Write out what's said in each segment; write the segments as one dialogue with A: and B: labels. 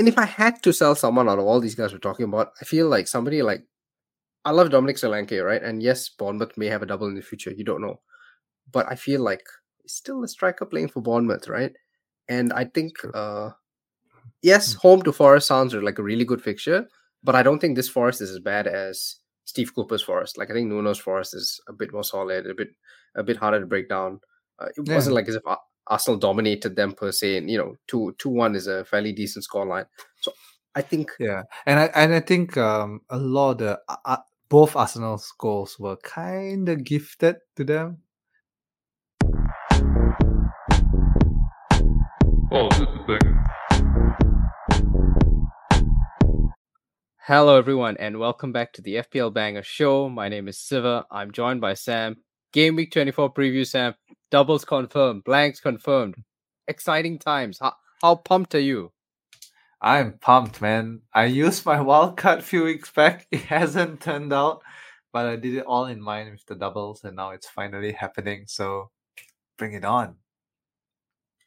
A: and if I had to sell someone out of all these guys we're talking about, I feel like somebody like I love Dominic Solanke, right? And yes, Bournemouth may have a double in the future. You don't know, but I feel like he's still a striker playing for Bournemouth, right? And I think, uh, yes,
B: Hmm.
A: home to Forest sounds like a really good fixture, but I don't think this Forest is as bad as Steve Cooper's Forest. Like I think Nuno's Forest is a bit more solid, a bit a bit harder to break down. Uh, it
B: Yeah.
A: wasn't like as if Ar- Arsenal dominated them per se. And you know, two two one is a fairly decent scoreline. So I think
B: Yeah, and I and I think um a lot of the uh, uh, both Arsenal's goals were kind of gifted to them.
C: Oh, this is thing.
D: Hello, everyone, and welcome back to the FPL Banger Show. My name is Siva. I'm joined by Sam. Game Week 24 preview, Sam. Doubles confirmed, blanks confirmed. Exciting times. How, how pumped are you?
B: I'm pumped, man. I used my wild card few weeks back. It hasn't turned out, but I did it all in mind with the doubles, and now it's finally happening. So bring it on.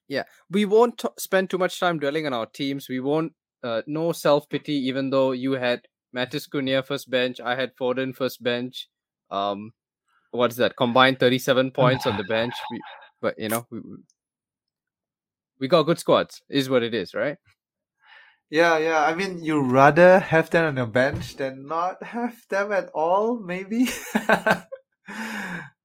D: Yeah, we won't t- spend too much time dwelling on our teams. We won't, uh, no self pity, even though you had Matheus Cunha first bench, I had Foden first bench. Um, what's that? Combined 37 points on the bench. We, but, you know, we, we- got good squads, is what it is, right?
B: Yeah, yeah. I mean, you rather have them on your bench than not have them at all, maybe. I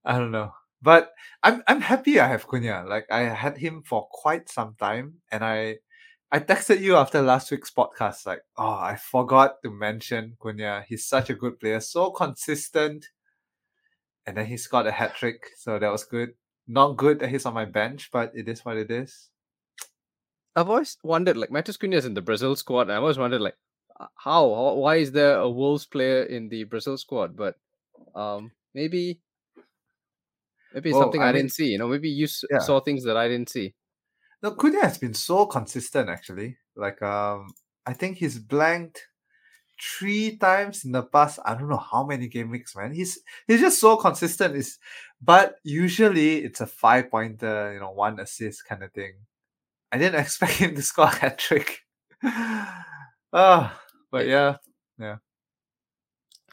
B: don't know. But I'm I'm happy I have Cunha. Like I had him for quite some time and I I texted you after last week's podcast, like, oh, I forgot to mention Cunha. He's such a good player, so consistent. And then he scored a hat trick, so that was good. Not good that he's on my bench, but it is what it is.
D: I've always wondered, like, Matheus Cunha is in the Brazil squad, and I always wondered, like, uh, how, how, why is there a Wolves player in the Brazil squad? But um, maybe, maybe it's something
B: I
D: I,
B: mean,
D: didn't see. You know, maybe you s-
B: yeah.
D: saw things that I didn't see.
B: No, Cunha has been so consistent actually. Like um I think he's blanked three times in the past. I don't know how many game weeks, man. He's he's just so consistent. Is but usually it's a five pointer, you know, one assist kind of thing. I didn't expect him to score a hat trick. Ah, but yeah.
D: Yeah.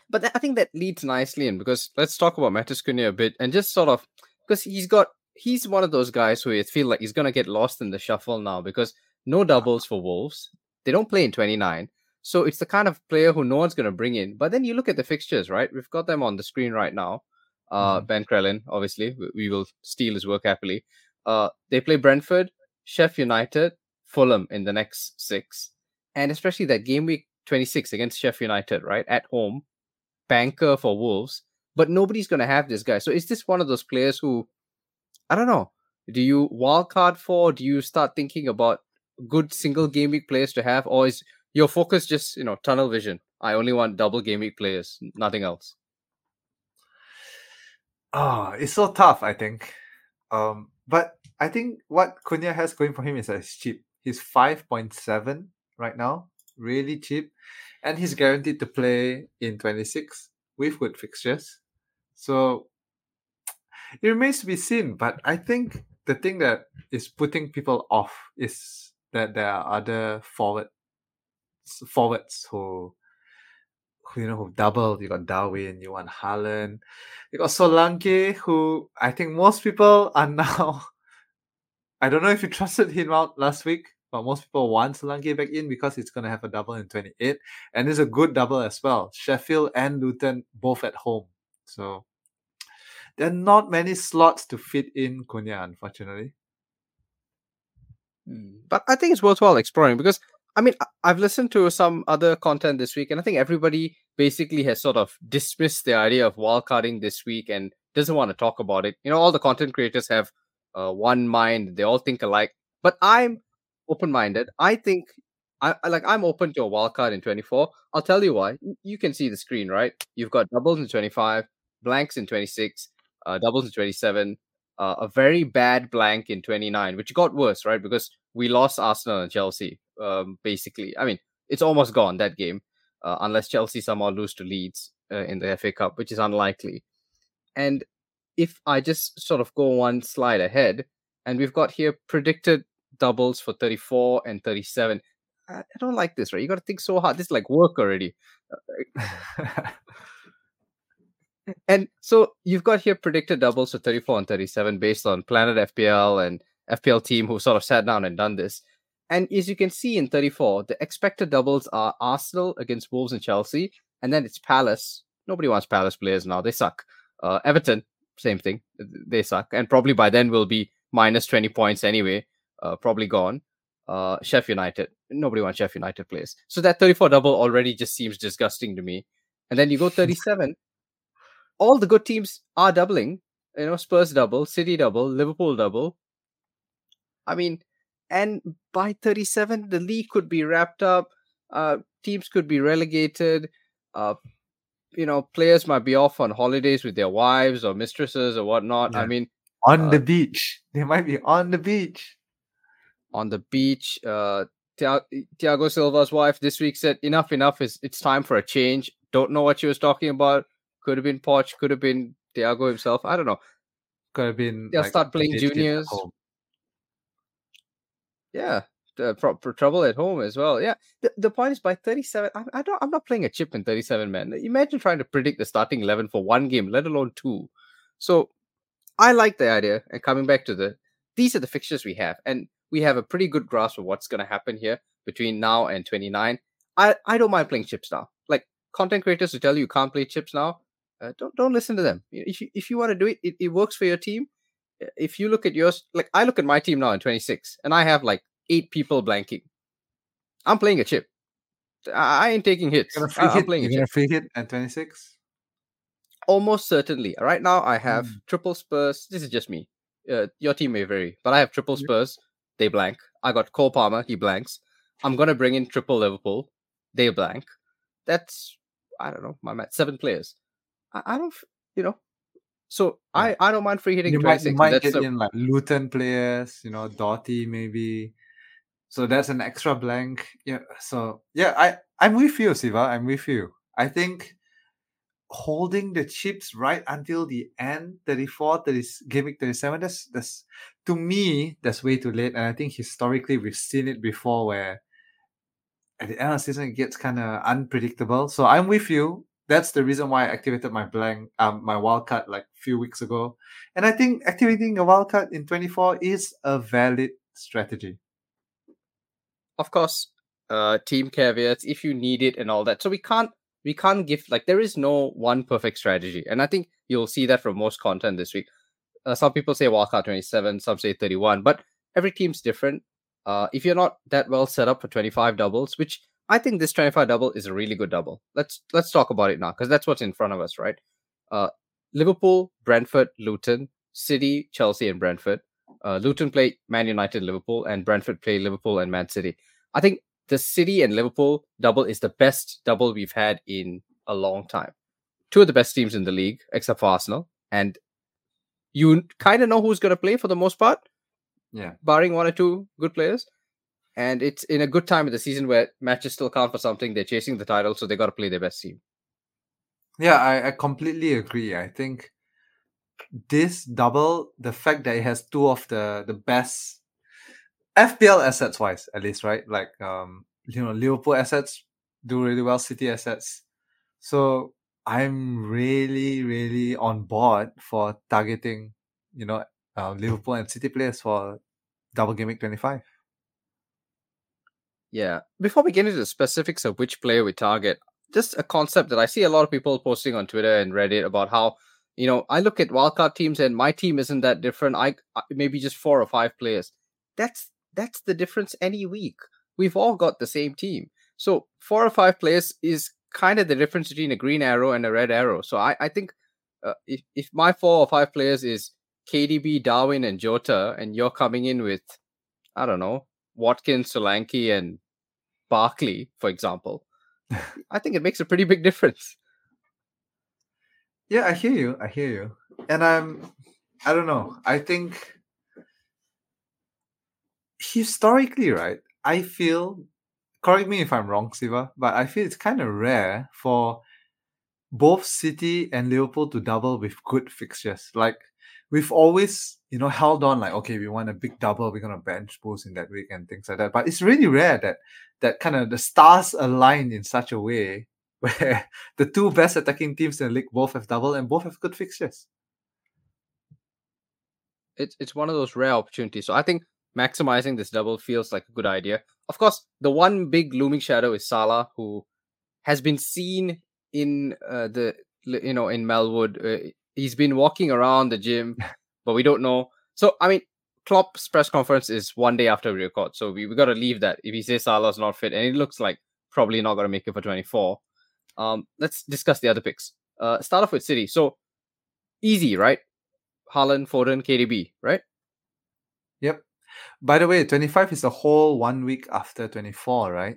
D: But I think that leads nicely in because let's talk about Matheus Cunha a bit and just sort of because he's got he's one of those guys who I feel like he's gonna get lost in the shuffle now because no doubles for Wolves. They don't play in 29. So it's the kind of player who no one's gonna bring in. But then you look at the fixtures, right? We've got them on the screen right now. Uh
B: Mhm.
D: Ben Crellin, obviously. We, we will steal his work happily. Uh they play Brentford, Sheff United, Fulham in the next six. And especially that game week 26 against Sheff United, right? At home banker for Wolves, but nobody's going to have this guy. So is this one of those players who, I don't know, do you wildcard for? Do you start thinking about good single game week players to have, or is your focus just you know tunnel vision? I only want double game week players, nothing else.
B: Oh, it's so tough, I think. Um, but I think what Cunha has going for him is that it's cheap. He's five point seven right now, really cheap, and he's guaranteed to play in twenty six with good fixtures. So it remains to be seen. But I think the thing that is putting people off is that there are other forward forwards who who you know who doubled. You got Darwin, you want Haaland, you got Solanke, who I think most people are now. I don't know if you trusted him out last week, but most people want Solanke back in because it's gonna have a double in 28, and it's a good double as well. Sheffield and Luton both at home, so there are not many slots to fit in Cunha, unfortunately.
D: Hmm, but I think it's worthwhile exploring because I mean I've listened to some other content this week, and I think everybody basically has sort of dismissed the idea of wildcarding this week and doesn't want to talk about it. You know, all the content creators have uh, one mind; they all think alike. But I'm open-minded. I think I- like I'm open to a wildcard in 24. I'll tell you why. You can see the screen, right? You've got doubles in 25, blanks in 26, uh, doubles in 27, uh, a very bad blank in 29, which got worse, right? Because we lost Arsenal and Chelsea, um, basically. I mean, it's almost gone that game, uh, unless Chelsea somehow lose to Leeds uh, in the FA Cup, which is unlikely. And if I just sort of go one slide ahead, and we've got here predicted doubles for 34 and 37. I, I don't like this, right? You got to think so hard. This is like work already. And so you've got here predicted doubles for 34 and 37 based on Planet FPL and FPL team who sort of sat down and done this. And as you can see in 34, the expected doubles are Arsenal against Wolves and Chelsea, and then it's Palace. Nobody wants Palace players now; they suck. Uh, Everton, same thing, they suck, and probably by then will be minus 20 points anyway. Uh, probably gone. Uh, Sheff United, nobody wants Sheff United players. So that 34 double already just seems disgusting to me. And then you go 37. All the good teams are doubling. You know, Spurs double, City double, Liverpool double. I mean, and by 37, the league could be wrapped up. Uh, teams could be relegated. Uh, you know, players might be off on holidays with their wives or mistresses or whatnot.
B: Yeah.
D: I mean,
B: on
D: Uh,
B: the beach. They might be on the beach.
D: on the beach. Uh, Thiago Silva's wife this week said, "Enough, enough. Is it's time for a change." Don't know what she was talking about. Could have been Poch. Could have been Thiago himself. I don't know.
B: Could have been.
D: They'll
B: like,
D: start playing juniors. Yeah, the pro- pro- trouble at home as well. Yeah, the, the point is by 37. I, I don't. I'm not playing a chip in 37, man. Imagine trying to predict the starting 11 for one game, let alone two. So, I like the idea. And coming back to the, these are the fixtures we have, and we have a pretty good grasp of what's going to happen here between now and 29. I I don't mind playing chips now. Like content creators who tell you you can't play chips now, uh, don't don't listen to them. If you if you want to do it, it, it works for your team. Uh, If you look at yours, like I look at my team now in 26, and I have like eight people blanking. I'm playing a chip. I, I ain't taking hits.
B: You're gonna free
D: I'm
B: hit.
D: playing
B: You're gonna free hit at 26.
D: Almost certainly. Right now, I have
B: Mm.
D: triple Spurs. This is just me. Uh, your team may vary, but I have triple Spurs. They blank. I got Cole Palmer. He blanks. I'm gonna bring in triple Liverpool. They blank. That's I don't know. At seven players. I, I don't, you know. So I I don't mind free hitting
B: You might, you might get
D: the-
B: in like Luton players, you know, Doughty maybe. So that's an extra blank. Yeah. So yeah, I I'm with you, Siva. I'm with you. I think holding the chips right until the end 34 30 game week 37 that's that's to me that's way too late and i think historically we've seen it before where at the end of the season it gets kind of unpredictable so i'm with you that's the reason why i activated my blank um my wildcard like a few weeks ago. And i think activating a wildcard in 24 is a valid strategy.
D: Of course uh team caveats if you need it and all that. So we can't we can't give like there is no one perfect strategy. And i think you'll see that from most content this week. Uh, some people say wildcard 27 some say 31 but every team's different. Uh if you're not that well set up for 25 doubles which i think this 25 double is a really good double let's let's talk about it now because that's what's in front of us right uh liverpool brentford luton city chelsea and brentford uh, luton play man united liverpool and brentford play liverpool and man city i think the City and Liverpool double is the best double we've had in a long time. Two of the best teams in the league, except for Arsenal. And you kind of know who's going to play for the most part,
B: yeah
D: barring one or two good players. And it's in a good time of the season where matches still count for something. They're chasing the title, so they got to play their best team.
B: Yeah, I, I completely agree. I think this double, the fact that it has two of the the best FPL assets wise, at least, right? Like um, you know, Liverpool assets do really well, City assets. So I'm really, really on board for targeting, you know, uh, Liverpool and City players for double week 25.
D: Yeah. Before we get into the specifics of which player we target, just a concept that I see a lot of people posting on Twitter and Reddit about how, you know, I look at wildcard teams and my team isn't that different. I maybe just four or five players. That's that's the difference any week. We've all got the same team. So four or five players is kind of the difference between a green arrow and a red arrow. So I, I think uh, if, if my four or five players is KDB, Darwin, and Jota, and you're coming in with, I don't know, Watkins, Solanke, and Barkley, for example, I think it makes a pretty big difference.
B: Yeah, I hear you. I hear you. And I'm I don't know. I think historically, right? I feel correct me if I'm wrong, Siva, but I feel it's kind of rare for both City and Liverpool to double with good fixtures. Like we've always you know, held on like, okay, we want a big double, we're gonna bench boost in that week and things like that. But it's really rare that that kind of the stars align in such a way where the two best attacking teams in the league both have double and both have good fixtures.
D: It's it's one of those rare opportunities. So I think maximizing this double feels like a good idea. Of course, the one big looming shadow is Salah, who has been seen in uh, the you know in Melwood. Uh, he's been walking around the gym, but we don't know. So I mean, Klopp's press conference is one day after we record, so we, we got to leave that. If he says Salah's not fit, and it looks like probably not going to make it for 24, um, let's discuss the other picks. Uh, start off with City. So easy, right? Haaland, Foden, KDB, right?
B: Yep. By the way, 25 is a whole one week after 24, right?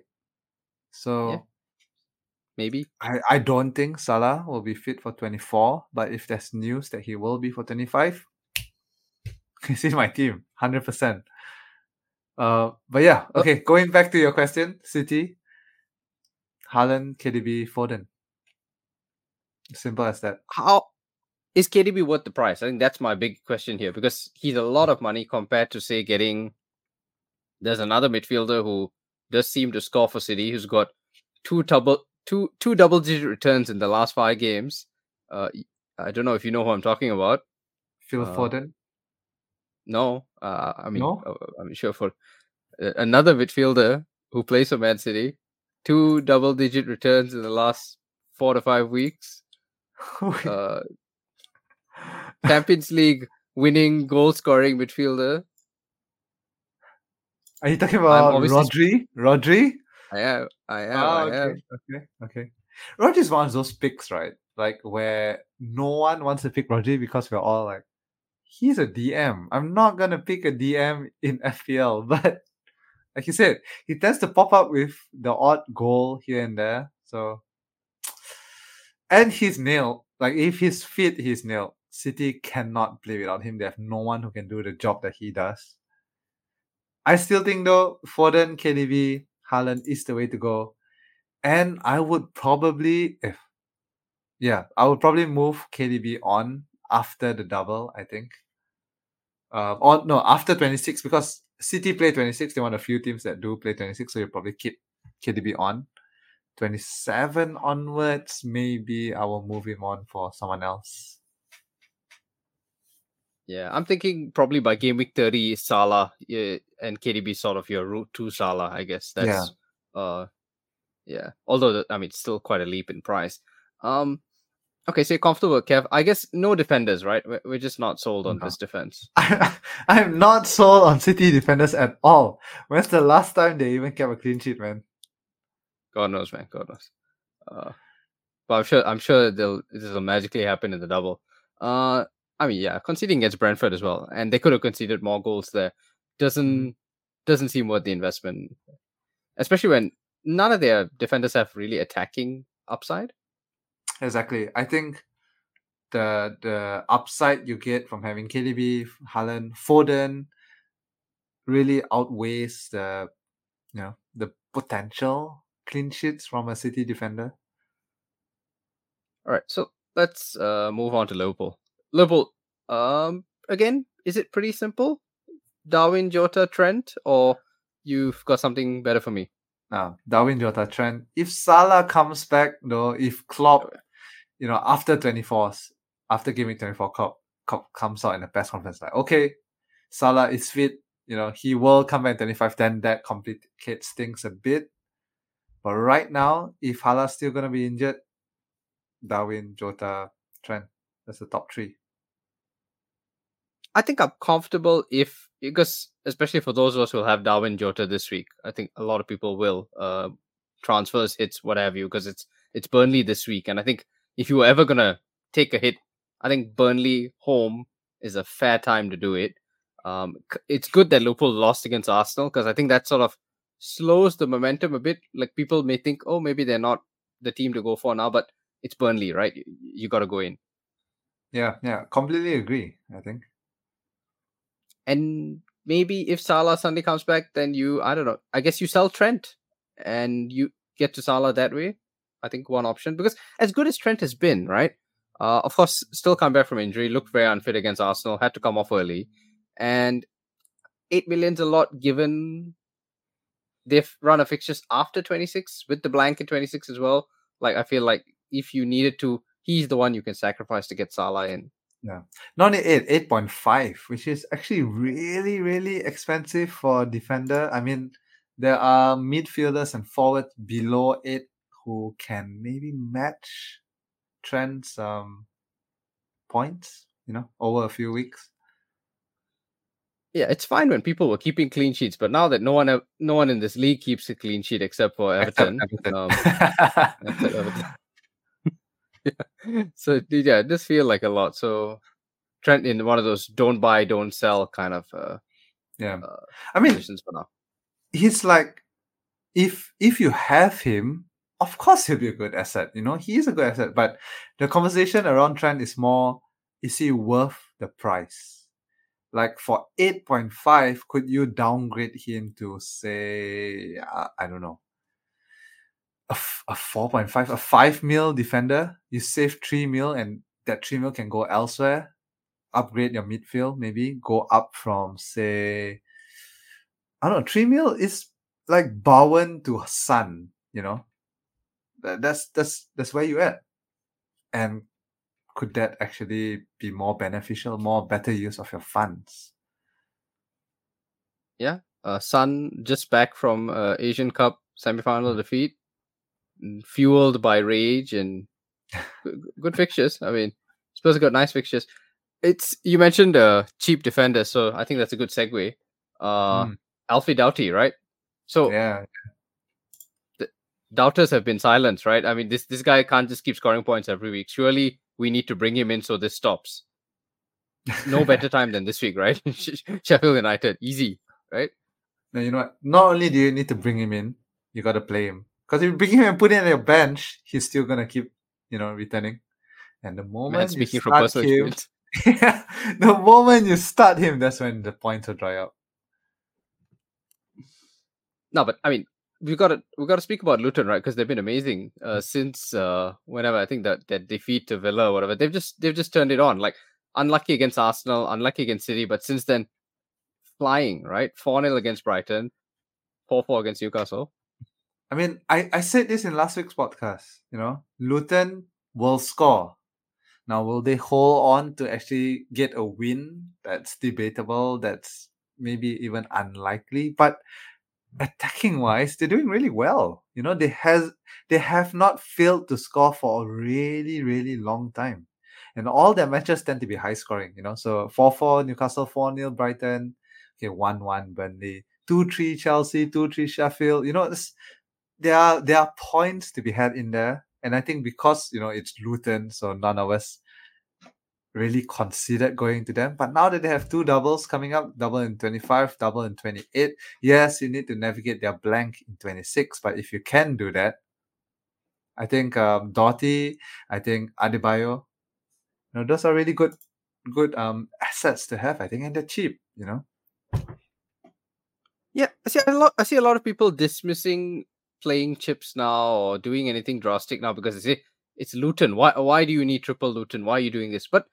B: So
D: Yeah. Maybe.
B: I, I don't think Salah will be fit for 24, but if there's news that he will be for 25, he's in my team, 100%. Uh, but yeah, okay, going back to your question, City, Haaland, KDB, Foden. Simple as that.
D: How is KDB worth the price? I think that's my big question here because he's a lot of money compared to say getting. There's another midfielder who does seem to score for City, who's got two double two two double digit returns in the last five games. Uh, I don't know if you know who I'm talking about.
B: Phil
D: Uh,
B: Foden.
D: No, uh, I mean,
B: No?
D: uh, I'm sure for uh, another midfielder who plays for Man City, two double digit returns in the last four to five weeks. Uh, Champions League winning goal scoring midfielder.
B: Are you talking about
D: obviously-
B: Rodri? Rodri?
D: I am. I am. I
B: okay,
D: am.
B: okay, okay. Rodri is one of those picks, right? Like where no one wants to pick Rodri because we're all like, he's a DM. I'm not gonna pick a DM in FPL, but like you said, he tends to pop up with the odd goal here and there. So, and he's nailed. Like if he's fit, he's nailed. City cannot play without him. They have no one who can do the job that he does. I still think though, Foden, KDB, Haaland is the way to go. And I would probably, if yeah, I would probably move KDB on after the double. I think. Um, or no, after twenty six because City play twenty six. They want a few teams that do play twenty six, so you probably keep KDB on. Twenty seven onwards, maybe I will move him on for someone else.
D: Yeah, I'm thinking probably by game week 30, Salah yeah, and KDB sort of your route to Salah, I guess. That's
B: Yeah.
D: uh yeah. Although I mean it's still quite a leap in price. Um okay, so you're comfortable Kev. I guess no defenders, right? We're, just not sold on
B: No.
D: this defense.
B: I, I'm not sold on City defenders at all. When's the last time they even kept a clean sheet, man?
D: God knows, man. God knows. Uh, but I'm sure. I'm sure they'll. This will magically happen in the double. Uh, I mean, yeah, conceding against Brentford as well, and they could have conceded more goals there. Doesn't doesn't seem worth the investment, especially when none of their defenders have really attacking upside.
B: Exactly. I think the the upside you get from having KDB, Haaland, Foden really outweighs the you know the potential clean sheets from a City defender.
D: All right, so let's uh move on to Liverpool. Liverpool, um, again, is it pretty simple? Darwin, Jota, Trent, or you've got something better for me?
B: Now, Darwin Jota Trent. If Salah comes back though, if Klopp, you know, after 24s, after giving 24 Cup, Klopp comes out in the press conference like, okay, Salah is fit, you know, he will come back in 25, then that complicates things a bit. But right now, if Salah's still gonna be injured, Darwin, Jota, Trent, that's the top three.
D: I think I'm comfortable if because especially for those of us who have Darwin Jota this week, I think a lot of people will uh transfers hits what have you because it's it's Burnley this week, and I think if you were ever gonna take a hit, I think Burnley home is a fair time to do it. Um, it's good that Liverpool lost against Arsenal because I think that sort of slows the momentum a bit. Like people may think, oh, maybe they're not the team to go for now, but it's Burnley, right? You, you got to go in.
B: Yeah, yeah, completely agree. I think.
D: And maybe if Salah suddenly comes back, then you, I don't know, I guess you sell Trent and you get to Salah that way. I think one option because as good as Trent has been, right? Uh, of course, still come back from injury, looked very unfit against Arsenal, had to come off early. and eight million's a lot given they've run a fixtures after 26 with the blank at 26 as well. Like I feel like if you needed to, he's the one you can sacrifice to get Salah in.
B: Yeah. Not 8, 8.5, which is actually really, really expensive for a defender. I mean, there are midfielders and forwards below 8 who can maybe match Trent's um, points, you know, over a few weeks.
D: Yeah, it's fine when people were keeping clean sheets, but now that no one, no one in this league keeps a clean sheet except for Everton.
B: Except Everton.
D: Um, except Everton. yeah. So yeah, it does feel like a lot. So Trent in one of those don't buy, don't sell kind of uh,
B: yeah.
D: uh,
B: I mean,
D: positions for now.
B: he's like if if you have him of course he'll be a good asset you know he is a good asset but the conversation around Trent is more is he worth the price? Like for 8.5 could you downgrade him to say uh, i don't know a, f- a 4.5 a 5 mil defender? You save 3 mil and that 3 mil can go elsewhere? Upgrade your midfield maybe go up from say I don't know, three mil is like Bowen to Son, you know. That, that's that's that's where you at. And could that actually be more beneficial, more better use of your funds?
D: Yeah uh, Son just back from uh, Asian Cup semi-final defeat, mm, fueled by rage and good, good fixtures. I mean, Spurs got nice fixtures. It's you mentioned uh, cheap defender so I think that's a good segue. Uh,
B: Mm,
D: Alfie Doughty, right? So
B: yeah.
D: Doubters have been silenced, right? I mean, this this guy can't just keep scoring points every week. Surely we need to bring him in so this stops. No better time than this week, right? Sheffield United, easy, right?
B: No, you know what? Not only do you need to bring him in, you got to play him. Because if you bring him and put him on your bench, he's still gonna keep, you know, returning. And the moment
D: Man,
B: you
D: speaking from
B: start
D: personal
B: him, the moment you start him, that's when the points will dry up.
D: No, but I mean, we got to we got to speak about Luton, right? Because they've been amazing uh, since uh, whenever I think that that defeat to Villa or whatever. They've just they've just turned it on. Like unlucky against Arsenal, unlucky against City, but since then, flying right. Four 0 against Brighton, four four against Newcastle.
B: I mean, I, I said this in last week's podcast, you know, Luton will score. Now, will they hold on to actually get a win? That's debatable. That's maybe even unlikely. But attacking wise, they're doing really well. You know, they has they have not failed to score for a really, really long time. And all their matches tend to be high scoring, you know. So 4-4 Newcastle, 4-0 Brighton, okay, 1-1 Burnley, 2-3 Chelsea, 2-3 Sheffield. You know, it's, there are there are points to be had in there. And I think because you know it's Luton, so none of us really considered going to them. But now that they have two doubles coming up, double in 25, double in 28, yes, you need to navigate their blank in 26. But if you can do that, I think um Doughty, I think Adebayo, you know, those are really good good um assets to have, I think, and they're cheap, you know.
D: Yeah, I see a lot. I see a lot of people dismissing playing chips now or doing anything drastic now because they say it's Luton. Why? Why do you need triple Luton? Why are you doing this? But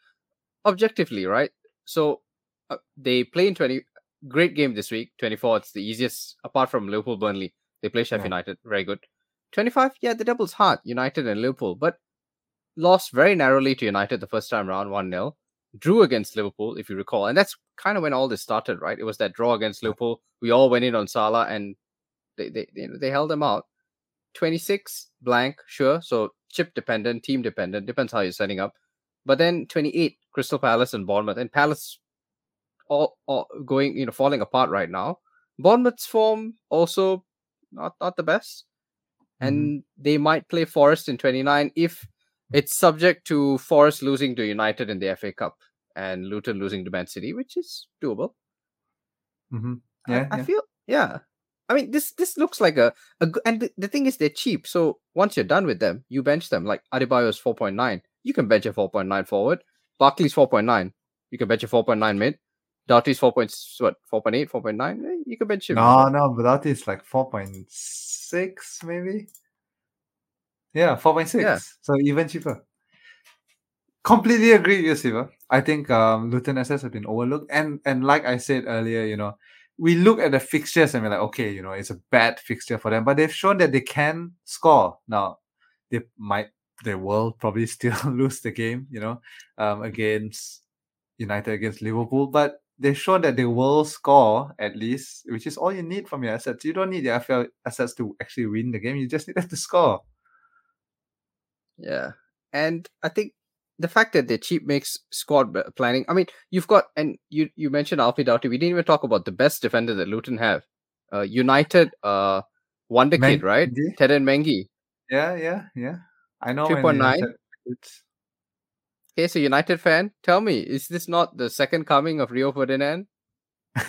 D: objectively, right? So uh, they play in twenty. Great game this week. Twenty four. It's the easiest apart from Liverpool, Burnley. They play Sheffield
B: Yeah.
D: United. Very good. Twenty five. Yeah, the double's hard. United and Liverpool, but lost very narrowly to United the first time round, one 0 Drew against Liverpool, if you recall, and that's kind of when all this started, right? It was that draw against Liverpool. We all went in on Salah, and they they they, they held them out. 26 blank, sure. So chip dependent, team dependent, depends how you're setting up. But then 28 Crystal Palace and Bournemouth, and Palace all, all going, you know, falling apart right now. Bournemouth's form also not not the best, and they might play Forest in 29 if it's subject to Forest losing to United in the FA Cup and Luton losing to Man City, which is doable.
B: Mm-hmm.
D: I-
B: Yeah,
D: I, feel yeah. I mean, this this looks like a, a and the, the thing is they're cheap. So once you're done with them, you bench them. Like Adebayo is four point nine. You can bench a four point nine forward. Barkley's four point nine. You can bet point nine mid. Doughty's four point what four point eight, four point nine. Eh, You can bet him.
B: No, no, but that is like 4.6 maybe. Yeah, 4.6.
D: Yeah.
B: So even cheaper. completely agree with you, Siva. I think um, Luton SS have been overlooked, and and like I said earlier, you know, we look at the fixtures and we're like, okay, you know, it's a bad fixture for them, but they've shown that they can score. Now, they might, they will probably still lose the game, you know, um, against United against Liverpool, but they've shown that they will score at least, which is all you need from your assets. You don't need your FL assets to actually win the game. You just need them to score.
D: Yeah, and I think the fact that they're cheap makes squad planning. I mean, you've got and you you mentioned Alfie Doughty. We didn't even talk about the best defender that Luton have. Uh, United, uh, Wonder Kid, right? And Mengi.
B: Yeah, yeah, yeah. I know. when
D: 3.9? Okay, so United fan, tell me, is this not the second coming of Rio Ferdinand?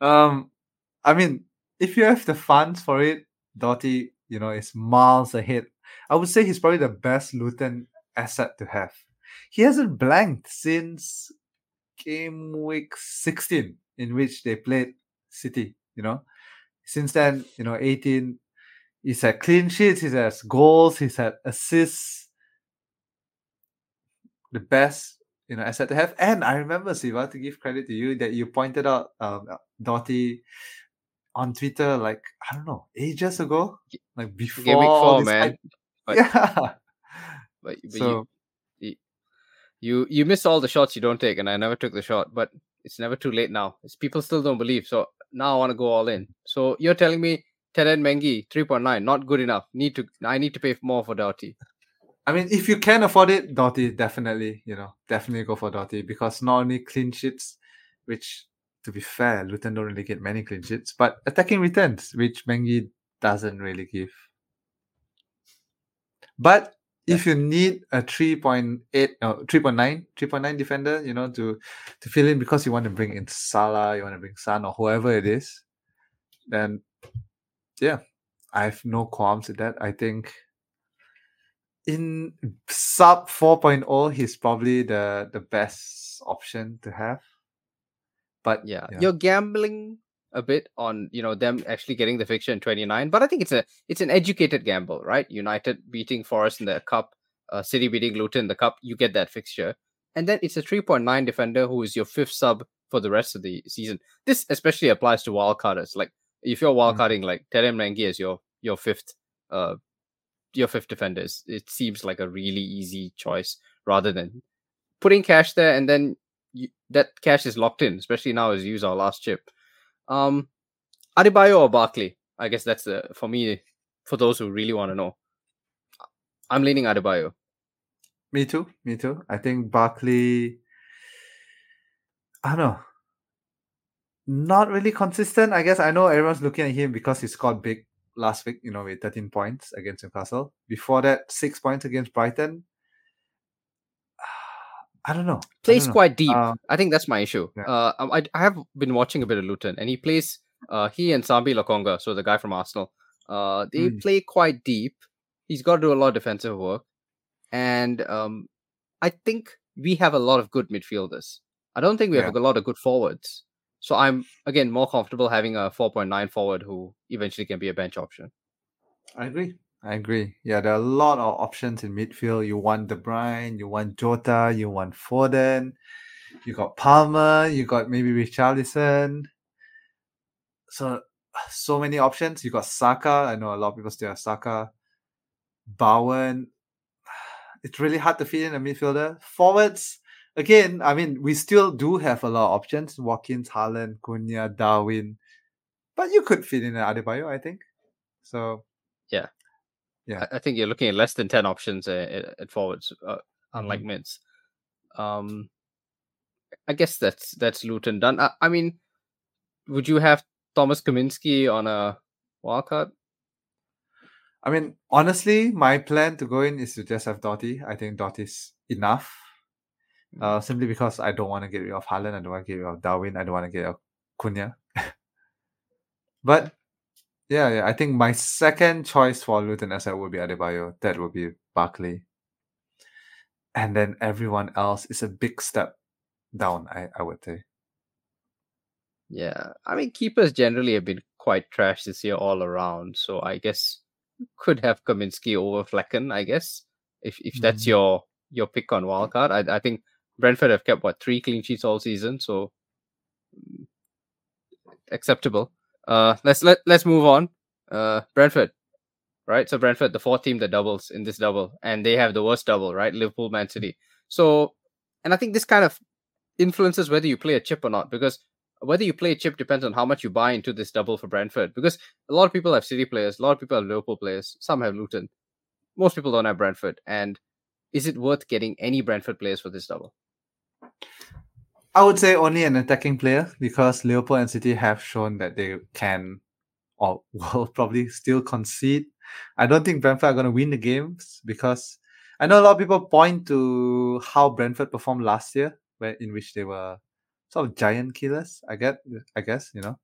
B: um, I mean, if you have the funds for it, Doughty, you know, is miles ahead. I would say he's probably the best Luton asset to have. He hasn't blanked since game week 16, in which they played City, you know. Since then, you know, 18, he's had clean sheets, he's had goals, he's had assists. The best you know asset to have. And I remember Siva to give credit to you that you pointed out um Doughty on Twitter like I don't know ages ago, like before
D: Game week four, man. But-
B: yeah,
D: But, but
B: so
D: you, you you miss all the shots you don't take, and I never took the shot. But it's never too late now. It's, people still don't believe. So now I want to go all in. So you're telling me Teden Mengi three point nine not good enough. Need to I need to pay more for Doughty.
B: I mean, if you can afford it, Doughty definitely, you know, definitely go for Doughty because not only clean sheets, which to be fair, Luton don't really get many clean sheets, but attacking returns, which Mengi doesn't really give. But if you need a 3.8, no, 3.9, 3.9 defender, you know, to to fill in because you want to bring in Salah, you want to bring Son or whoever it is, then yeah, I have no qualms with that. I think in sub 4.0 he's probably the the best option to have but
D: Yeah.
B: Yeah.
D: you're gambling a bit on you know them actually getting the fixture in 29, but I think it's a it's an educated gamble, right? United beating Forest in the cup, uh, City beating Luton in the cup, you get that fixture, and then it's a 3.9 defender who is your fifth sub for the rest of the season. This especially applies to wildcarders. Like if you're wildcarding like Teden Mengi as your your fifth uh your fifth defender, it seems like a really easy choice rather than putting cash there and then you, that cash is locked in, especially now as you use our last chip. Um, Adebayo or Barkley? I guess that's the for me. For those who really want to know, I'm leaning Adebayo.
B: me too me too i think barkley i don't know not really consistent i guess i know everyone's looking at him because he scored big last week you know with 13 points against newcastle before that six points against brighton i don't know
D: Plays
B: don't know.
D: quite deep.
B: Uh,
D: I think that's my issue.
B: yeah.
D: Uh, I, I have been watching a bit of Luton, and he plays. Uh, he and Sambi Lokonga, so the guy from Arsenal. Uh, they
B: Mm.
D: play quite deep. He's got to do a lot of defensive work, and um, I think we have a lot of good midfielders. I don't think we have a lot of good forwards. So I'm again more comfortable having a 4.9 forward who eventually can be a bench option.
B: I agree. I agree. Yeah, there are a lot of options in midfield. You want De Bruyne, you want Jota, you want Foden, you got Palmer, you got maybe Richarlison. So so many options. You got Saka. I know a lot of people still have Saka. Bowen. It's really hard to fit in a midfielder. Forwards, again, I mean, we still do have a lot of options. Watkins, Haaland, Cunha, Darwin. But you could fit in an Adebayo, I think. So Yeah.
D: I, I think you're looking at less than 10 options at, at forwards, uh, unlike
B: Mm-hmm.
D: mids. Um, I guess that's that's Luton done. I, I mean, would you have Thomas Kaminski on a wildcard?
B: I mean, honestly, my plan to go in is to just have Doughty. I think Doughty's enough.
D: Mm.
B: Uh, simply because I don't want to get rid of Haaland, I don't want to get rid of Darwin, I don't want to get rid of Cunha. but yeah, yeah, I think my second choice for Luton asset would be Adebayo. That would be Barkley. And then everyone else is a big step down, I, I would say.
D: Yeah, I mean, keepers generally have been quite trash this year all around. So I guess you could have Kaminski over Flekken. I guess if if that's
B: Mhm.
D: your your pick on wildcard. I, I think Brentford have kept what three clean sheets all season, so mm, acceptable. Uh, let's let let's move on. Uh, Brentford, right? So Brentford, the fourth team that doubles in this double, and they have the worst double, right? Liverpool, Man City. So, and I think this kind of influences whether you play a chip or not, because whether you play a chip depends on how much you buy into this double for Brentford. Because a lot of people have City players, a lot of people have Liverpool players, some have Luton. Most people don't have Brentford, and is it worth getting any Brentford players for this double?
B: I would say only an attacking player because Liverpool and City have shown that they can or will probably still concede. I don't think Brentford are going to win the games because I know a lot of people point to how Brentford performed last year, where in which they were sort of giant killers. I get, I guess you know,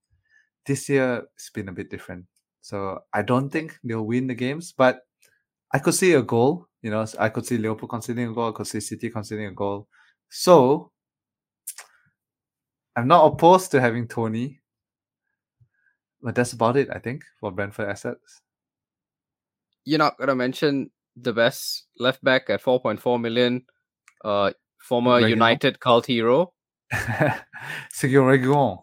B: this year it's been a bit different. So I don't think they'll win the games, but I could see a goal. You know, I could see Liverpool conceding a goal. I could see City conceding a goal. So I'm not opposed to having Toney, but that's about it. I think for Brentford assets.
D: You're not gonna mention the best left back at 4.4 million, uh, former
B: Reguilon.
D: United cult hero.
B: Sergio Reguilon.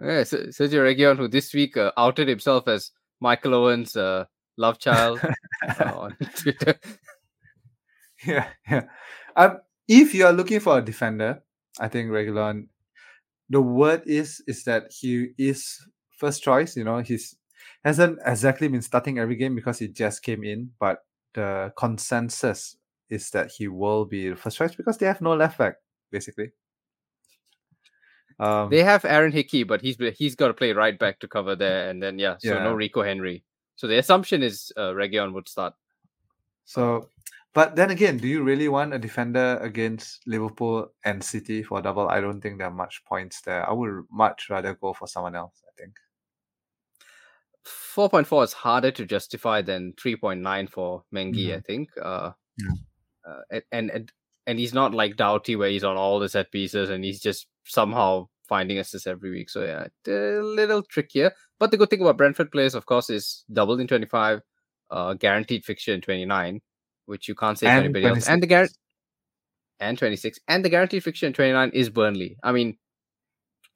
D: Yeah, Sergio Reguilon, who this week uh, outed himself as Michael Owen's uh, love child uh, on Twitter.
B: yeah, yeah. Um, if you are looking for a defender, I think Reguilon. The word is is that he is first choice. You know, he's hasn't exactly been starting every game because he just came in, but the consensus is that he will be the first choice because they have no left back basically. Um,
D: They have Aaron Hickey, but he's he's got to play right back to cover there, and then yeah, so no Rico Henry. So the assumption is uh, would start.
B: So, but then again, do you really want a defender against Liverpool and City for a double? I don't think there are much points there. I would much rather go for someone else. I think.
D: 4.4 is harder to justify than 3.9 for Mengi, I
B: Mhm.
D: think. Uh,
B: Yeah.
D: uh, and, and and and he's not like Doughty where he's on all the set pieces and he's just somehow finding assists every week. So yeah, a little trickier. But the good thing about Brentford players, of course, is doubled in 25, uh, guaranteed fixture in 29, which you can't say
B: And
D: anybody else. And the
B: 26.
D: guarantee and 26 and the guaranteed fixture in 29 is Burnley. I mean,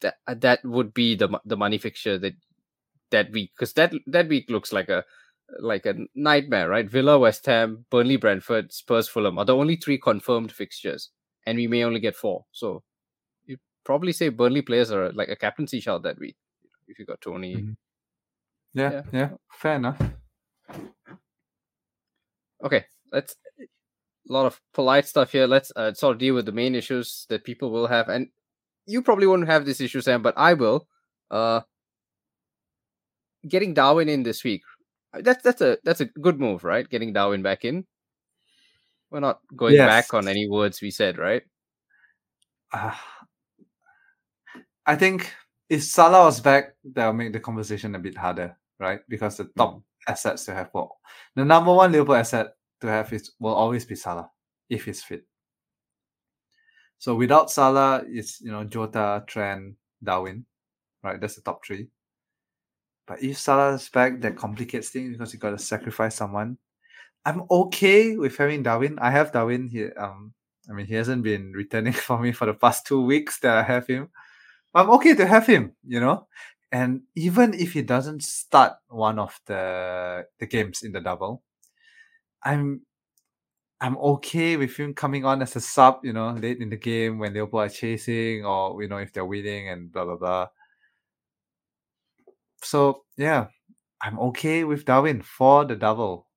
D: that uh, that would be the the money fixture that that week because that that week looks like a like a nightmare, right? Villa, West Ham, Burnley, Brentford, Spurs, Fulham are the only three confirmed fixtures, and we may only get four. So you probably say Burnley players are like a captaincy shout that week if you got Toney.
B: Mhm. Yeah,
D: Yeah.
B: yeah, fair enough.
D: Okay, let's a lot of polite stuff here. Let's uh, sort of deal with the main issues that people will have, and you probably won't have this issue, Sam, but I will. Uh, getting Darwin in this week. uh, That's that's a that's a good move, right? Getting Darwin back in. We're not going back on any words we said, right?
B: Uh, I think if Salah was back, that'll make the conversation a bit harder, right? Because the top assets to have, well, the number one Liverpool asset to have is will always be Salah if he's fit. So without Salah, it's you know Jota, Trent, Darwin, right? That's the top three. But if Salah's back, that complicates things because you got to sacrifice someone. I'm okay with having Darwin. I have Darwin here. Um, I mean, he hasn't been returning for me for the past two weeks that I have him. I'm okay to have him, you know. And even if he doesn't start one of the the games in the double, I'm I'm okay with him coming on as a sub, you know, late in the game when Liverpool are chasing or you know if they're winning and blah blah blah. So yeah, I'm okay with Darwin for the double.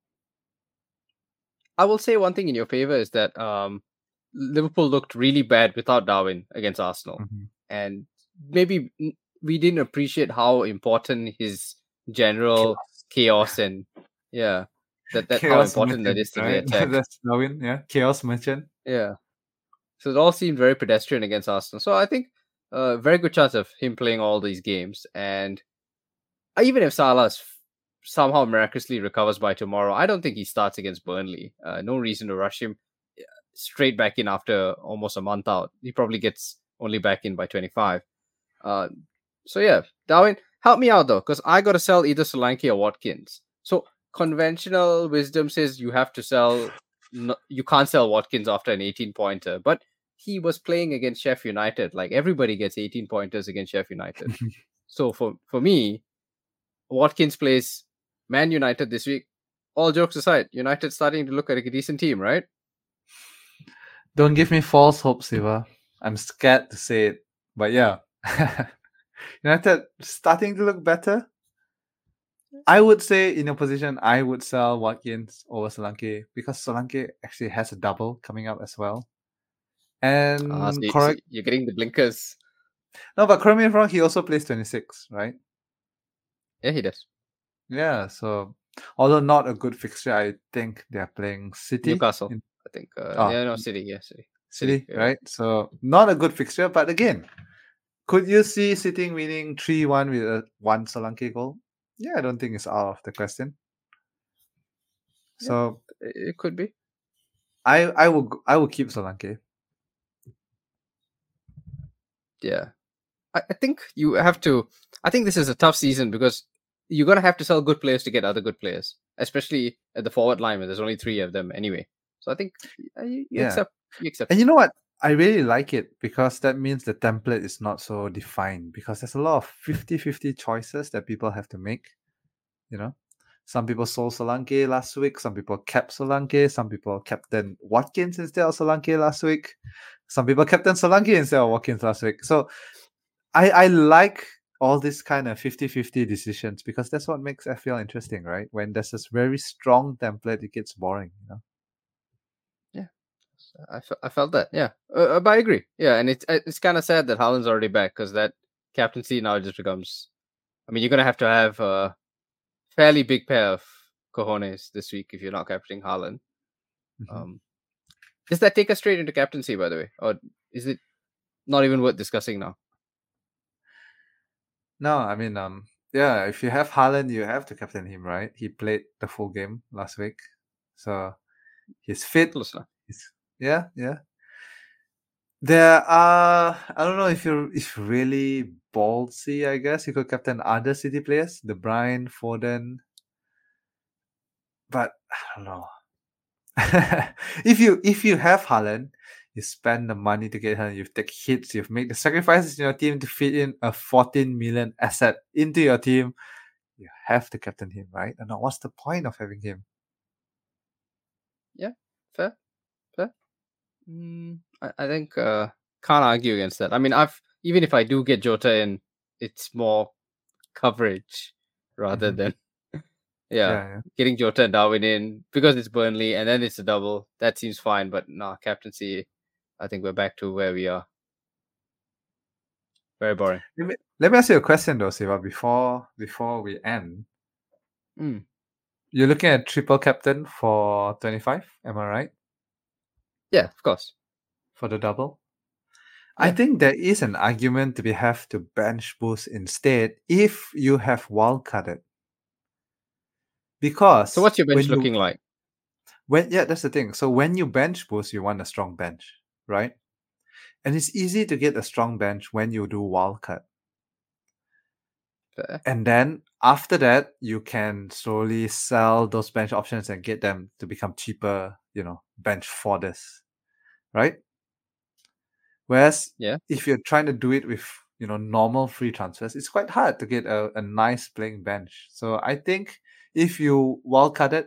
D: I will say one thing in your favor is that um, Liverpool looked really bad without Darwin against Arsenal.
B: Mhm.
D: and maybe we didn't appreciate how important his general chaos, and yeah that that how important that is to
B: merchant,
D: the attack.
B: That's Darwin, yeah. Chaos merchant.
D: yeah. So it all seemed very pedestrian against arsenal. So i think a uh, very good chance of him playing all these games. And uh, even if salah somehow miraculously recovers by tomorrow i don't think he starts against burnley. Uh, no reason to rush him. Uh, straight back in after almost a month out. He probably gets only back in by 25 uh, so yeah, Darwin, help me out though, because I got to sell either Solanke or Watkins. So conventional wisdom says you have to sell you can't sell Watkins after an 18 pointer, but he was playing against Sheff United. Like everybody gets 18 pointers against Sheff United. so for for me, Watkins plays Man United this week. All jokes aside, United starting to look like a decent team, right?
B: Don't give me false hope, Siva. I'm scared to say it, but yeah, United starting to look better. I would say in a position I would sell Watkins over Solanke because Solanke actually has a double coming up as well. And
D: Ah, so you- so
B: correct
D: you're getting the blinkers.
B: no, but correct me if wrong, he also plays 26, right?
D: Yeah, he does.
B: Yeah, so although not a good fixture, I think they're playing City.
D: Newcastle,
B: in-
D: I think. Uh,
B: Oh.
D: Yeah, no, City. Yeah, City.
B: City,
D: yeah.
B: right? So not a good fixture, but again, could you see City winning 3-1 with a one Solanke goal? Yeah, I don't think it's out of the question.
D: Yeah.
B: So
D: It it could be.
B: I I will I will keep Solanke.
D: Yeah. I, I think you have to. I think this is a tough season because you're going to have to sell good players to get other good players, especially at the forward line where there's only three of them anyway. So I think uh, you, you
B: Yeah.
D: accept. You accept.
B: And you know what? I really like it because that means the template is not so defined because there's a lot of 50-50 choices that people have to make. You know? Some people sold Solanke last week, some people kept Solanke, some people captain Watkins instead of Solanke last week. Some people captain Solanke instead of Watkins last week. So I I like all these kind of 50-50 decisions because that's what makes FPL interesting, right? When there's this very strong template, it gets boring, you know.
D: I, fe- I felt that. Yeah, uh, uh, but I agree. Yeah, and it's uh, it's kind of sad that Haaland's already back because that captaincy now just becomes. I mean, you're gonna have to have a fairly big pair of cojones this week if you're not captaining Haaland.
B: Mhm.
D: Um, does that take us straight into captaincy, by the way, or is it not even worth discussing now?
B: No, I mean, um, yeah, if you have Haaland, you have to captain him, right? He played the full game last week, so he's fit.
D: Close enough.
B: Yeah, yeah. There are, uh, I don't know if you're if really ballsy. I guess you could captain other City players, De Bruyne, Foden, but I don't know. if you if you have Haaland, you spend the money to get Haaland. You've take hits. You've made the sacrifices in your team to fit in a 14 million asset into your team. You have to captain him, right? And now, what's the point of having him?
D: Yeah, fair. Mm, I, I think uh, can't argue against that. I mean, I've even if I do get Jota in, it's more coverage rather
B: Mhm.
D: than yeah,
B: yeah.
D: getting Jota and Darwin in because it's Burnley and then it's a double. That seems fine, but nah, captaincy. I think we're back to where we are. Very boring.
B: Let me, let me ask you a question though, Siva, before before we end.
D: Mm.
B: You're looking at triple captain for 25, am I right?
D: Yeah, of course.
B: For the double? I think there is an argument to be have to bench boost instead if you have wildcarded. Because
D: So what's your bench
B: when you-
D: looking like?
B: when yeah, that's the thing. So when you bench boost, you want a strong bench, right? And it's easy to get a strong bench when you do wildcard.
D: Fair.
B: And then after that, you can slowly sell those bench options and get them to become cheaper, you know, bench for this, Right? Whereas
D: Yeah.
B: if you're trying to do it with, you know, normal free transfers, it's quite hard to get a, a nice playing bench. So I think if you wildcarded,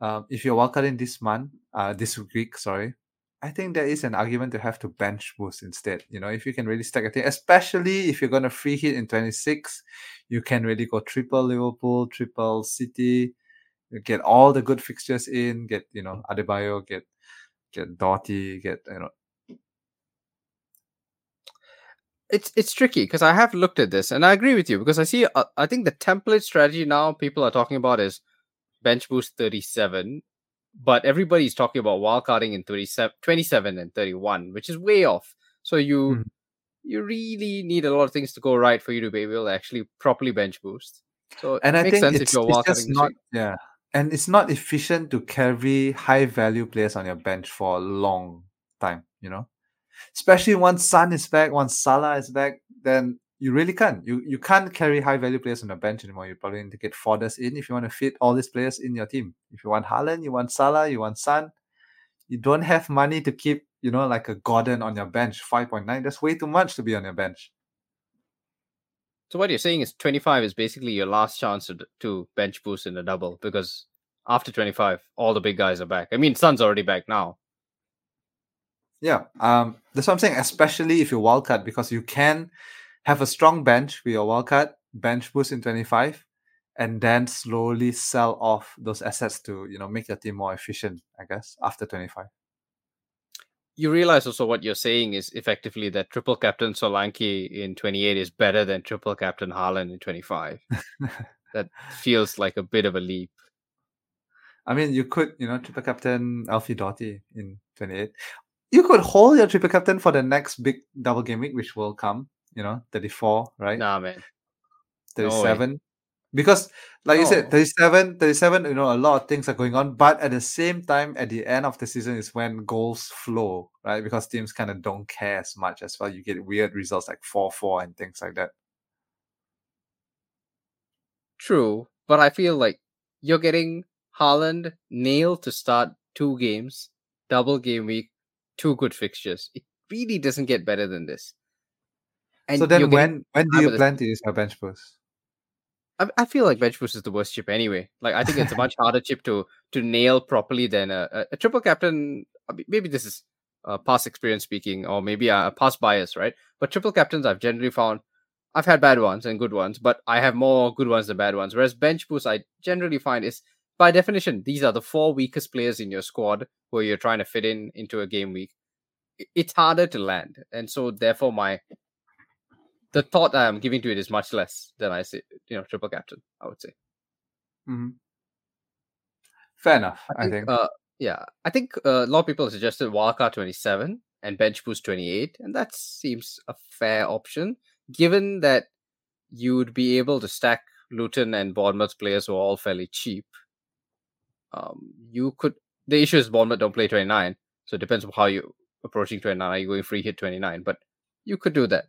B: um, if you're wildcarding this month, uh, this week, sorry, I think there is an argument to have to bench boost instead. You know, if you can really stack a thing, especially if you're gonna free hit in 26, you can really go triple Liverpool, triple City, get all the good fixtures in, get you know Adebayo, get get Doughty, get you know
D: it's it's tricky because I have looked at this and I agree with you because I see uh, I think the template strategy now people are talking about is bench boost 37 but everybody's talking about wildcarding in 37 27 and 31 which is way off. So you
B: Mhm.
D: you really need a lot of things to go right for you to be able to actually properly bench boost. So
B: and
D: it
B: I
D: makes
B: think
D: sense
B: it's,
D: if you're
B: it's
D: wildcarding
B: just not yeah, and it's not efficient to carry high value players on your bench for a long time. You know, especially once Son is back, once Salah is back, then you really can't. You you can't carry high value players on the bench anymore. You probably need to get Forders in if you want to fit all these players in your team. If you want Haaland, you want Salah, you want Son, you don't have money to keep, you know, like a Gordon on your bench. 5.9, that's way too much to be on your bench.
D: So what you're saying is 25 is basically your last chance to, to bench boost in a double because after 25, all the big guys are back. I mean, Son's already back now.
B: Yeah, um, that's what I'm saying. Especially if you wildcard, because you can have a strong bench with your wildcard, bench boost in 25, and then slowly sell off those assets to you know make your team more efficient. I guess after 25.
D: You realize also what you're saying is effectively that triple captain Solanke in 28 is better than triple captain Haaland in 25. that feels like a bit of a leap.
B: I mean, you could, you know, triple captain Alfie Doughty in 28. You could hold your triple captain for the next big double game week, which will come, you know, 34, right?
D: Nah, man.
B: 37. Because, like you said,
D: No.
B: 37, 37, you know, a lot of things are going on. But at the same time, at the end of the season is when goals flow, right? Because teams kind of don't care as much as well. You get weird results like 4 4 and things like that.
D: True, but I feel like you're getting Haaland nailed to start two games, double game week, two good fixtures. It really doesn't get better than this. And
B: so then when when do you plan to use your bench boost?
D: I, I feel like bench boost is the worst chip anyway. Like I think it's a much harder chip to to nail properly than a, a, a triple captain. Maybe this is uh, past experience speaking, or maybe a, a past bias, right? But triple captains, I've generally found I've had bad ones and good ones, but I have more good ones than bad ones. Whereas bench boost, I generally find is by definition these are the four weakest players in your squad where you're trying to fit in into a game week. It's harder to land, and so therefore my the thought I am giving to it is much less than I say, you know, triple captain. I would say.
B: Mhm. Fair enough, I think.
D: Uh, yeah, I think uh, a lot of people have suggested wildcard 27 and bench boost 28, and that seems a fair option given that you would be able to stack Luton and Bournemouth players who are all fairly cheap. Um, you could. The issue is Bournemouth don't play 29, so it depends on how you approaching 29. Are you going free hit 29? But you could do that.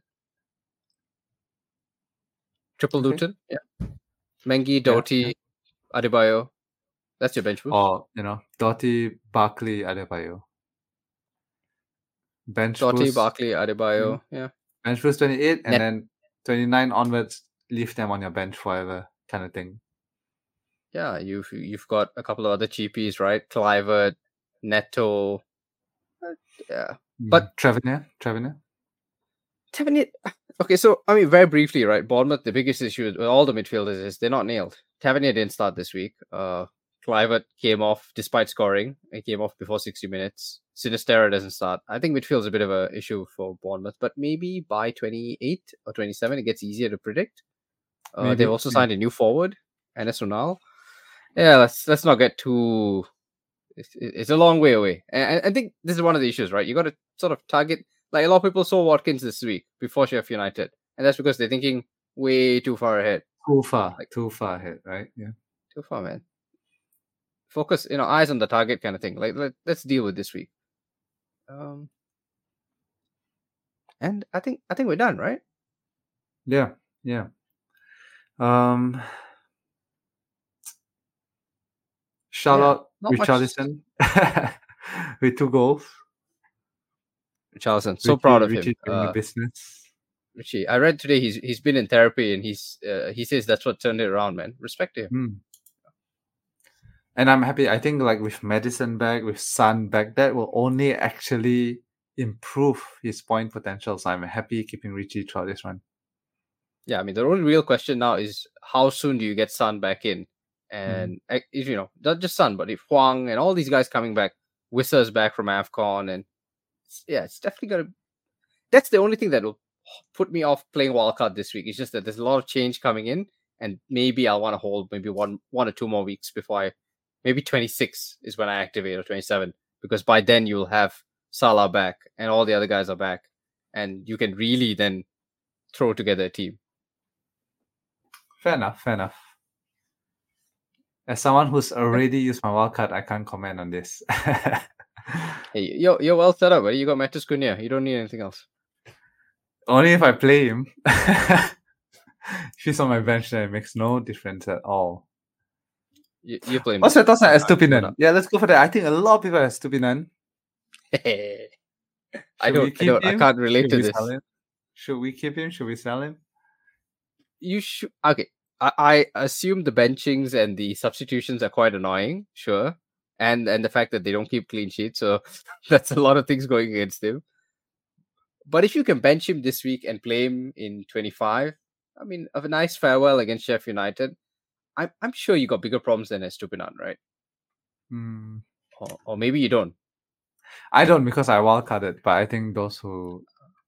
D: Triple
B: Okay.
D: Luton, yeah. Mengi, Doughty, Adebayo. That's your bench boost.
B: or you know, Doughty, Barkley, Adebayo. Bench
D: Doughty,
B: boost,
D: Barkley, Adebayo. Yeah.
B: bench boost 28, and
D: Net-
B: then 29 onwards, leave them on your bench forever, kind of thing.
D: Yeah, you've you've got a couple of other cheapies, right? Kluivert, Neto. Yeah. But-
B: Mm. Treviner, Treviner.
D: Tavernier. Okay, so I mean, very briefly, right? Bournemouth, the biggest issue with all the midfielders is they're not nailed. Tavernier didn't start this week. Uh, Kluivert came off despite scoring. He came off before 60 minutes. Sinisterra doesn't start. I think midfield's a bit of a issue for Bournemouth, but maybe by 28 or 27, it gets easier to predict. Uh, they've also signed a new forward, Enes Unal. Yeah, let's let's not get too. It's, it's a long way away, and I- I think this is one of the issues, right? You got to sort of target like a lot of people saw Watkins this week before Sheffield United, and that's because they're thinking way too far ahead.
B: Too far,
D: Like-
B: too far ahead, right? Yeah.
D: Too far, man. Focus, you know, eyes on the target kind of thing. Like, let, let's deal with this week. Um, and I think I think we're done, right?
B: Yeah, yeah. Um, shout
D: Yeah,
B: out Richarlison with two goals.
D: Charleston, so
B: Richie-
D: proud of
B: Richie
D: him. Uh,
B: business.
D: Richie, I read today he's he's been in therapy and he's uh, he says that's what turned it around, man. Respect to him.
B: Hmm. And I'm happy. I think like with Maddison back, with Son back, that will only actually improve his point potential. So I'm happy keeping Richie throughout this one.
D: Yeah, I mean the only real question now is how soon do you get Son back in? And eh, if you know, not just Son, but if Hwang and all these guys coming back, Wissa's back from AFCON, and yeah, it's definitely gonna. That's the only thing that will put me off playing wildcard this week. It's just that there's a lot of change coming in, and maybe I'll want to hold maybe one one or two more weeks before I. Maybe 26 is when I activate or 27 because by then you'll have Salah back and all the other guys are back, and you can really then throw together a team.
B: Fair enough. Fair enough. As someone who's already used my wildcard, I can't comment on this.
D: Hey, you're you're well set up, buddy. You got Matheus Cunha. You don't need anything else.
B: Only if I play him. if he's on my bench, then it makes no difference at all.
D: You, you play.
B: What's your thoughts on Estupinan? Yeah, let's go for that. I think a lot of people have Estupinan.
D: up. I don't. I don't. I can't relate
B: Should
D: to this.
B: Should we keep him? Should we sell him?
D: You should. Okay. I, I assume the benchings and the substitutions are quite annoying. Sure. And and the fact that they don't keep clean sheets, so that's a lot of things going against him. But if you can bench him this week and play him in 25, I mean, of a nice farewell against Sheffield United, I'm I'm sure you got bigger problems than Estupinan, right?
B: Hmm.
D: Or, or maybe you don't.
B: I don't because I wildcarded, but I think those who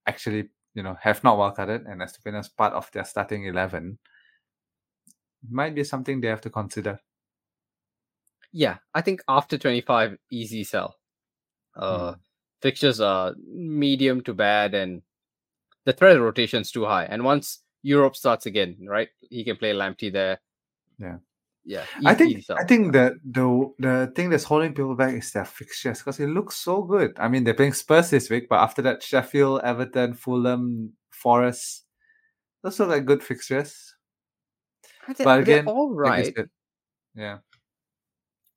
B: actually, you know, have not wildcarded and Estupinan is part of their starting 11 might be something they have to consider.
D: Yeah, I think after 25, easy sell. Uh, Fixtures are medium to bad, and the threat rotation's too high. And once Europe starts again, right, he can play Lamptey there.
B: Yeah.
D: yeah.
B: I
D: easy
B: think
D: sell.
B: I think that the the thing that's holding people back is their fixtures because it looks so good. I mean, they're playing Spurs this week, but after that, Sheffield, Everton, Fulham, Forest, those are like good fixtures. But
D: they're
B: again,
D: all
B: Like you
D: right.
B: yeah,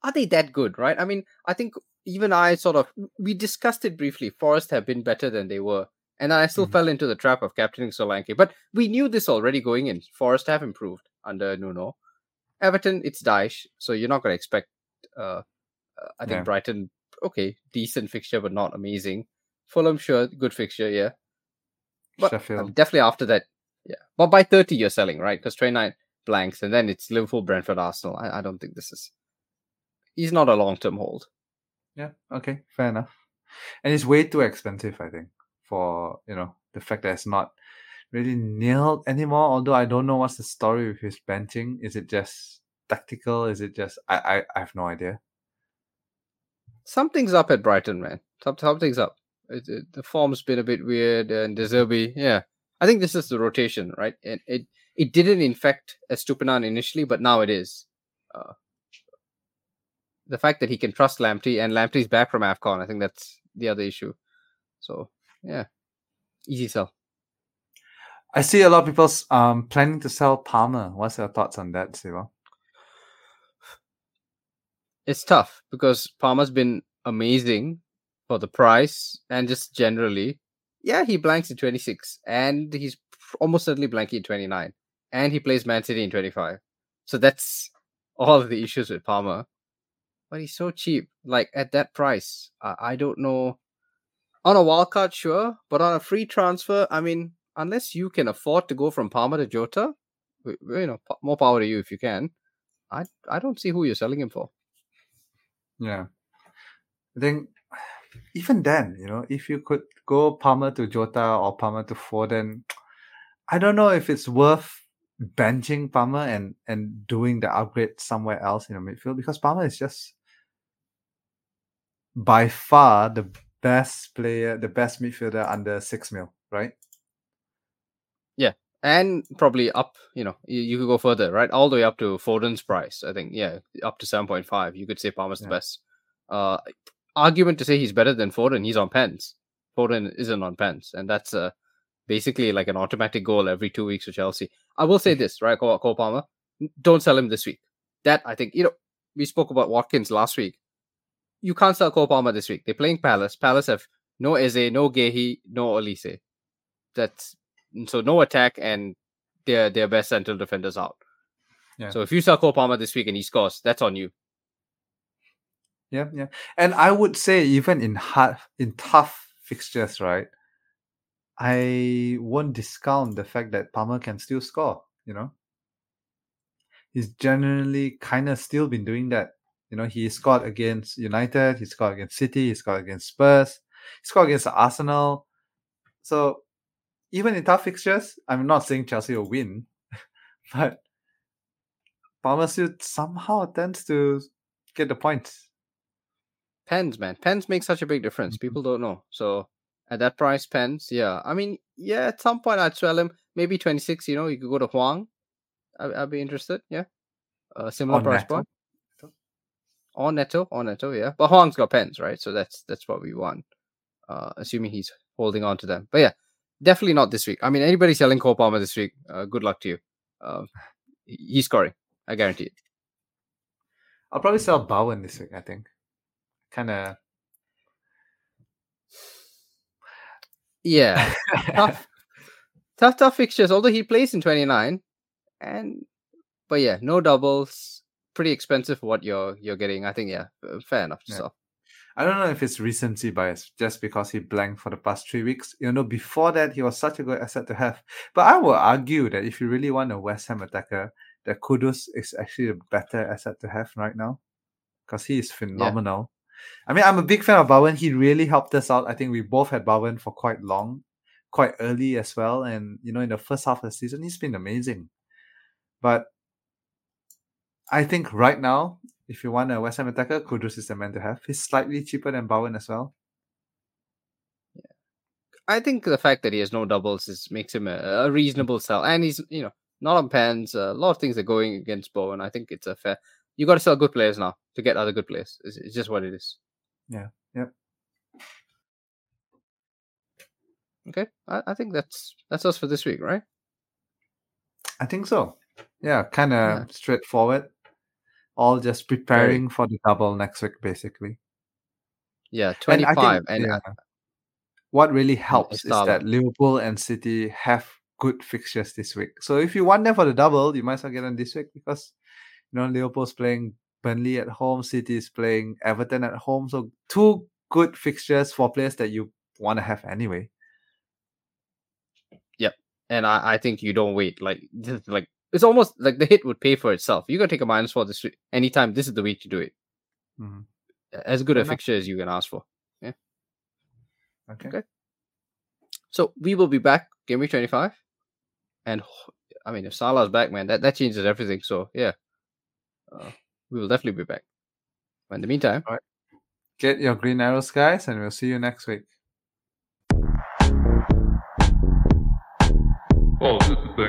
D: Are they that good, right? I mean, I think even I sort of we discussed it briefly. Forest have been better than they were, and I still
B: Mhm.
D: fell into the trap of captaining Solanke. But we knew this already going in. Forest have improved under Nuno. Everton, it's Dyche, so you're not going to expect. Uh, uh, I think
B: Yeah.
D: Brighton, okay, decent fixture, but not amazing. Fulham, sure, good fixture, yeah. But
B: Sheffield.
D: definitely after that, yeah. But by 30, you're selling, right? Because 29 blanks, and then it's Liverpool, Brentford, Arsenal. I, I don't think this is. He's not a long term hold.
B: Yeah, okay, fair enough. And it's way too expensive, I think, for you know the fact that it's not really nailed anymore. Although I don't know what's the story with his benching. Is it just tactical? Is it just I I, I have no idea.
D: Something's up at Brighton, man. Some, something's up. It, it, the form's been a bit weird, and De Zerbi, yeah. I think this is the rotation, right? And it it didn't infect Estupinan initially, but now it is. Uh, the fact that he can trust Lamptey and Lamptey's back from AFCON, I think that's the other issue. So, yeah. Easy sell.
B: I see a lot of people um planning to sell Palmer. What's your thoughts on that, Siva?
D: It's tough because Palmer's been amazing for the price and just generally. Yeah, he blanks in 26 and he's almost certainly blanking in 29 and he plays Man City in 25. So that's all of the issues with Palmer. But he's so cheap. Like at that price, I, I don't know. On a wildcard, sure, but on a free transfer, I mean, unless you can afford to go from Palmer to Jota, you know, more power to you if you can. I I don't see who you're selling him for.
B: Yeah. I think even then, you know, if you could go Palmer to Jota or Palmer to Foden, I don't know if it's worth benching Palmer and and doing the upgrade somewhere else in the midfield because Palmer is just by far the best player, the best midfielder under six mil, right?
D: Yeah, and probably up you know you, you could go further right? All the way up to Foden's price I think yeah up to 7.5 you could say Palmer's
B: Yeah.
D: the best. Uh argument to say he's better than Foden he's on pens. Foden isn't on pens and that's uh basically like an automatic goal every two weeks for Chelsea. I will say this right Cole, Cole Palmer don't sell him this week. That I think you know we spoke about Watkins last week you can't sell Cole Palmer this week they're playing Palace Palace have no Eze no Gehi no Olise. that's so no attack and their their best central defenders out.
B: Yeah.
D: So if you sell Cole Palmer this week and he scores, that's on you.
B: Yeah, yeah. And I would say even in hard in tough fixtures, right? I won't discount the fact that Palmer can still score, you know. He's generally kind of still been doing that. You know, he scored against United, he scored against City, he scored against Spurs, he scored against Arsenal. So even in tough fixtures, I'm not saying Chelsea will win, but Palmer still somehow tends to get the points.
D: Pens, man. Pens make such a big difference.
B: Mhm.
D: People don't know. So at that price, pens, yeah. I mean, yeah, at some point I'd sell him. Maybe 26, you know, you could go to Hwang. I, I'd be interested, yeah. A similar
B: Or
D: price
B: Neto.
D: point. Or Neto, or Neto, yeah. But Hwang's got pens, right? So that's that's what we want. Uh, assuming he's holding on to them. But yeah, definitely not this week. I mean, anybody selling Cole Palmer this week, uh, good luck to you. Uh, he's scoring. I guarantee it.
B: I'll probably sell Bowen this week. I think. Kind of.
D: Yeah, tough, tough, tough fixtures. Although he plays in 29, and but yeah, no doubles. Pretty expensive for what you're you're getting. I think yeah, uh, fair enough to
B: Yeah.
D: sell.
B: I don't know if it's recency bias, just because he blanked for the past three weeks. You know, before that he was such a good asset to have. But I will argue that if you really want a West Ham attacker, that Kudus is actually a better asset to have right now, because he is phenomenal. I mean, I'm a big fan of Bowen. He really helped us out. I think we both had Bowen for quite long, quite early as well. And you know, in the first half of the season, he's been amazing. But I think right now, if you want a West Ham attacker, Kudus is the man to have. He's slightly cheaper than Bowen as well. Yeah.
D: I think the fact that he has no doubles is makes him a, a reasonable sell, and he's you know not on pens. a lot of things are going against Bowen. I think it's a fair. You got to sell good players now to get other good players. It's, it's just what it is.
B: Yeah. Yep.
D: Okay, I, I think that's that's us for this week, right?
B: I think so. Yeah, kind of
D: Yeah.
B: straightforward. All just preparing for the double next week, basically.
D: Yeah,
B: And
D: twenty
B: I
D: five,
B: think,
D: and, uh,
B: yeah, what really helps is that Liverpool and City have good fixtures this week. So if you want them for the double, you might as well get them this week because you know Liverpool's playing Burnley at home, City is playing Everton at home. So two good fixtures for players that you want to have anyway. Yep.
D: And I, I think you don't wait. Like like it's almost like the hit would pay for itself. You gotta take a minus four this week anytime. This is the week to do it.
B: Mhm.
D: As good a
B: Fair enough.
D: fixture as you can ask for.
B: Okay.
D: Okay. So we will be back game week twenty five, and I mean if Salah's back, man, that that changes everything. So yeah, uh, we will definitely be back. But in the meantime,
B: Get your green arrows, guys, and we'll see you next week.
C: Oh, this is the